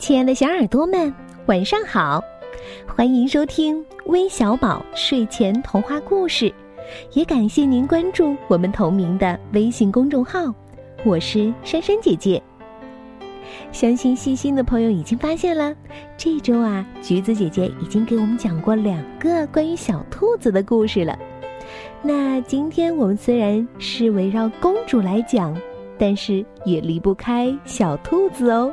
亲爱的小耳朵们，晚上好！欢迎收听微小宝睡前童话故事，也感谢您关注我们同名的微信公众号。我是珊珊姐姐。相信细心的朋友已经发现了，这周啊，橘子姐姐已经给我们讲过两个关于小兔子的故事了。那今天我们虽然是围绕公主来讲，但是也离不开小兔子哦。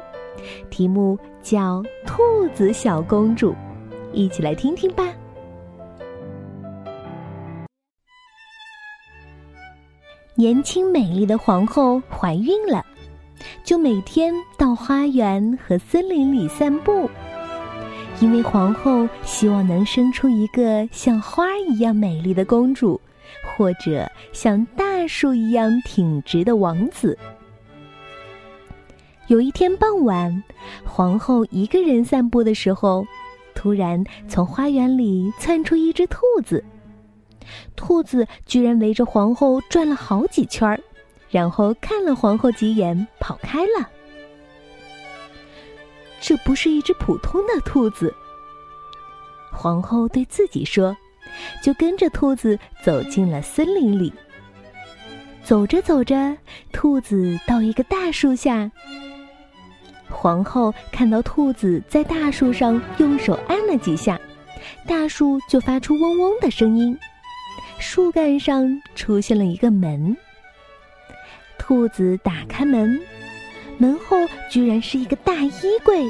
题目叫《兔子小公主》，一起来听听吧。年轻美丽的皇后怀孕了，就每天到花园和森林里散步，因为皇后希望能生出一个像花一样美丽的公主，或者像大树一样挺直的王子。有一天傍晚，皇后一个人散步的时候，突然从花园里窜出一只兔子。兔子居然围着皇后转了好几圈儿，然后看了皇后几眼，跑开了。这不是一只普通的兔子，皇后对自己说，就跟着兔子走进了森林里。走着走着，兔子到一个大树下。皇后看到兔子在大树上用手按了几下，大树就发出嗡嗡的声音，树干上出现了一个门。兔子打开门，门后居然是一个大衣柜，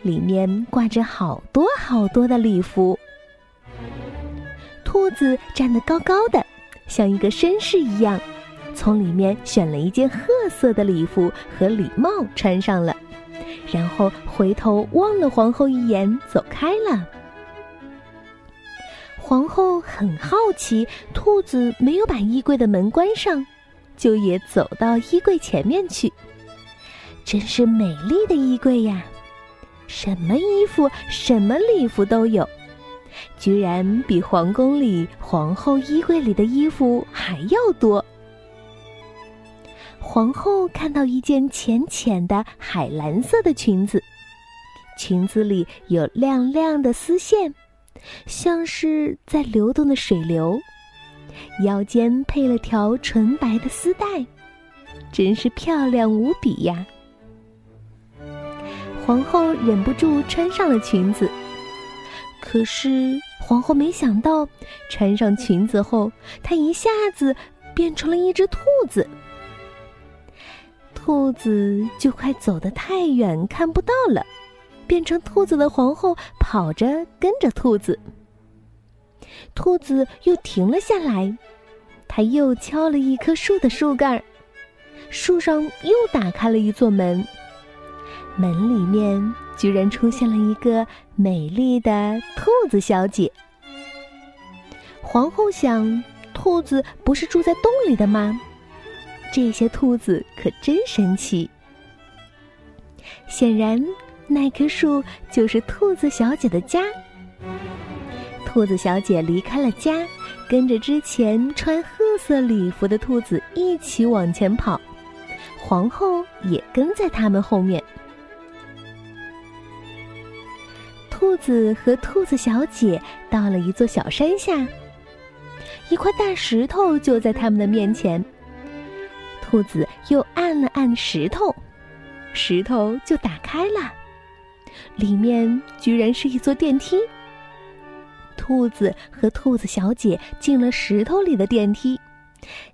里面挂着好多好多的礼服。兔子站得高高的，像一个绅士一样，从里面选了一件褐色的礼服和礼帽穿上了。然后回头望了皇后一眼，走开了。皇后很好奇，兔子没有把衣柜的门关上，就也走到衣柜前面去。真是美丽的衣柜呀！什么衣服、什么礼服都有，居然比皇宫里皇后衣柜里的衣服还要多。皇后看到一件浅浅的海蓝色的裙子，裙子里有亮亮的丝线，像是在流动的水流，腰间配了条纯白的丝带，真是漂亮无比呀！皇后忍不住穿上了裙子，可是皇后没想到，穿上裙子后，她一下子变成了一只兔子。兔子就快走得太远，看不到了。变成兔子的皇后跑着跟着兔子。兔子又停了下来，它又敲了一棵树的树干，树上又打开了一座门。门里面居然出现了一个美丽的兔子小姐。皇后想，兔子不是住在洞里的吗？这些兔子可真神奇。显然，那棵树就是兔子小姐的家。兔子小姐离开了家，跟着之前穿褐色礼服的兔子一起往前跑，皇后也跟在他们后面。兔子和兔子小姐到了一座小山下，一块大石头就在他们的面前。兔子又按了按石头，石头就打开了，里面居然是一座电梯。兔子和兔子小姐进了石头里的电梯，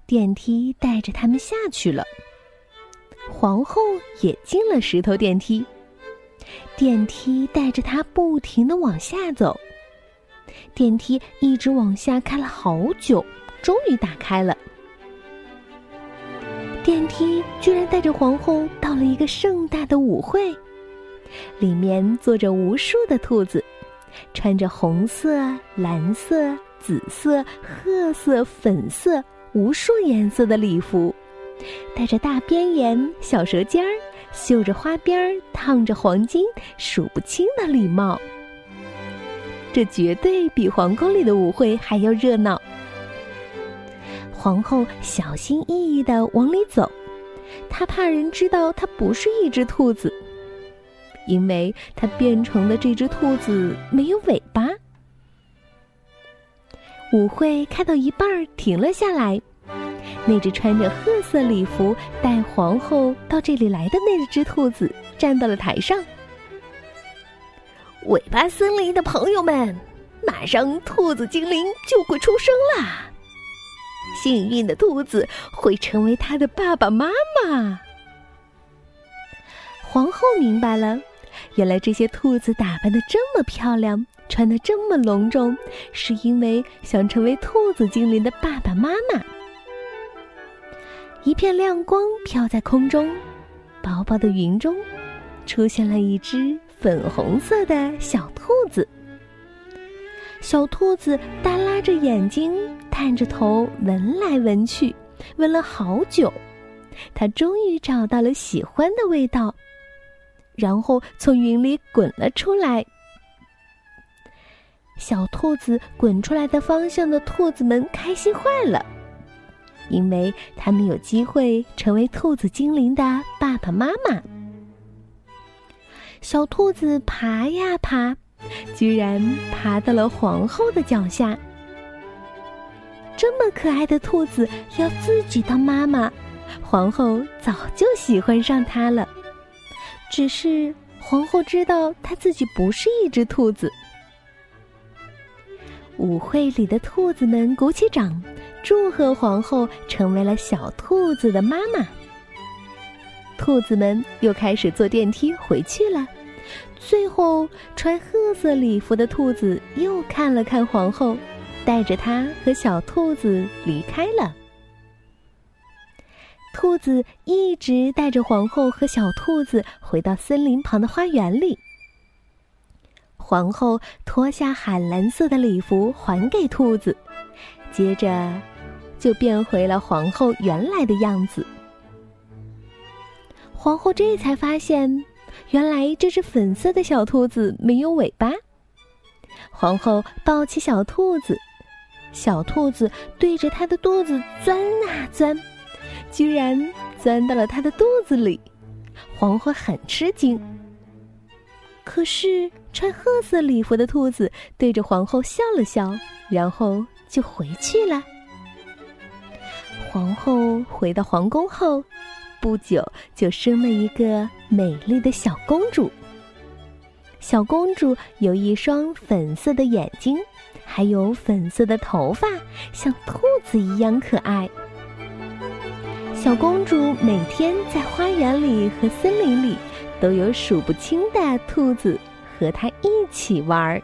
电梯带着他们下去了。皇后也进了石头电梯，电梯带着她不停的往下走，电梯一直往下开了好久，终于打开了。电梯居然带着皇后到了一个盛大的舞会，里面坐着无数的兔子，穿着红色、蓝色、紫色、褐色、粉色无数颜色的礼服，戴着大边沿、小舌尖儿、绣着花边儿、烫着黄金、数不清的礼帽。这绝对比皇宫里的舞会还要热闹。皇后小心翼翼的往里走，她怕人知道她不是一只兔子。因为她变成的这只兔子没有尾巴。舞会开到一半儿停了下来，那只穿着褐色礼服带皇后到这里来的那只兔子站到了台上。尾巴森林的朋友们，马上兔子精灵就会出生啦！幸运的兔子会成为他的爸爸妈妈。皇后明白了，原来这些兔子打扮的这么漂亮，穿的这么隆重，是因为想成为兔子精灵的爸爸妈妈。一片亮光飘在空中，薄薄的云中，出现了一只粉红色的小兔子。小兔子耷拉着眼睛。探着头闻来闻去，闻了好久，他终于找到了喜欢的味道，然后从云里滚了出来。小兔子滚出来的方向的兔子们开心坏了，因为他们有机会成为兔子精灵的爸爸妈妈。小兔子爬呀爬，居然爬到了皇后的脚下。这么可爱的兔子要自己当妈妈，皇后早就喜欢上它了。只是皇后知道它自己不是一只兔子。舞会里的兔子们鼓起掌，祝贺皇后成为了小兔子的妈妈。兔子们又开始坐电梯回去了。最后，穿褐色礼服的兔子又看了看皇后。带着它和小兔子离开了。兔子一直带着皇后和小兔子回到森林旁的花园里。皇后脱下海蓝色的礼服还给兔子，接着就变回了皇后原来的样子。皇后这才发现，原来这只粉色的小兔子没有尾巴。皇后抱起小兔子。小兔子对着它的肚子钻啊钻，居然钻到了它的肚子里。皇后很吃惊。可是穿褐色礼服的兔子对着皇后笑了笑，然后就回去了。皇后回到皇宫后，不久就生了一个美丽的小公主。小公主有一双粉色的眼睛。还有粉色的头发，像兔子一样可爱。小公主每天在花园里和森林里，都有数不清的兔子和她一起玩儿。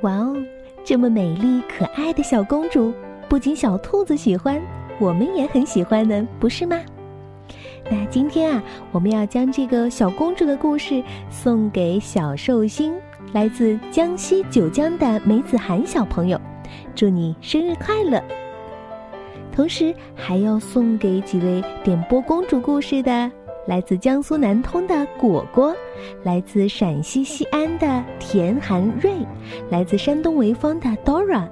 哇哦，这么美丽可爱的小公主，不仅小兔子喜欢，我们也很喜欢呢，不是吗？那今天啊，我们要将这个小公主的故事送给小寿星，来自江西九江的梅子涵小朋友，祝你生日快乐！同时还要送给几位点播公主故事的，来自江苏南通的果果，来自陕西西安的田涵瑞，来自山东潍坊的 Dora，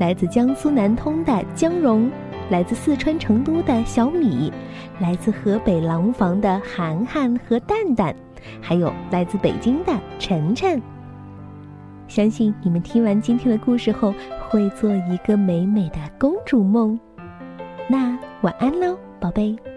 来自江苏南通的江蓉。来自四川成都的小米，来自河北廊坊的涵涵和蛋蛋，还有来自北京的晨晨。相信你们听完今天的故事后，会做一个美美的公主梦。那晚安喽，宝贝。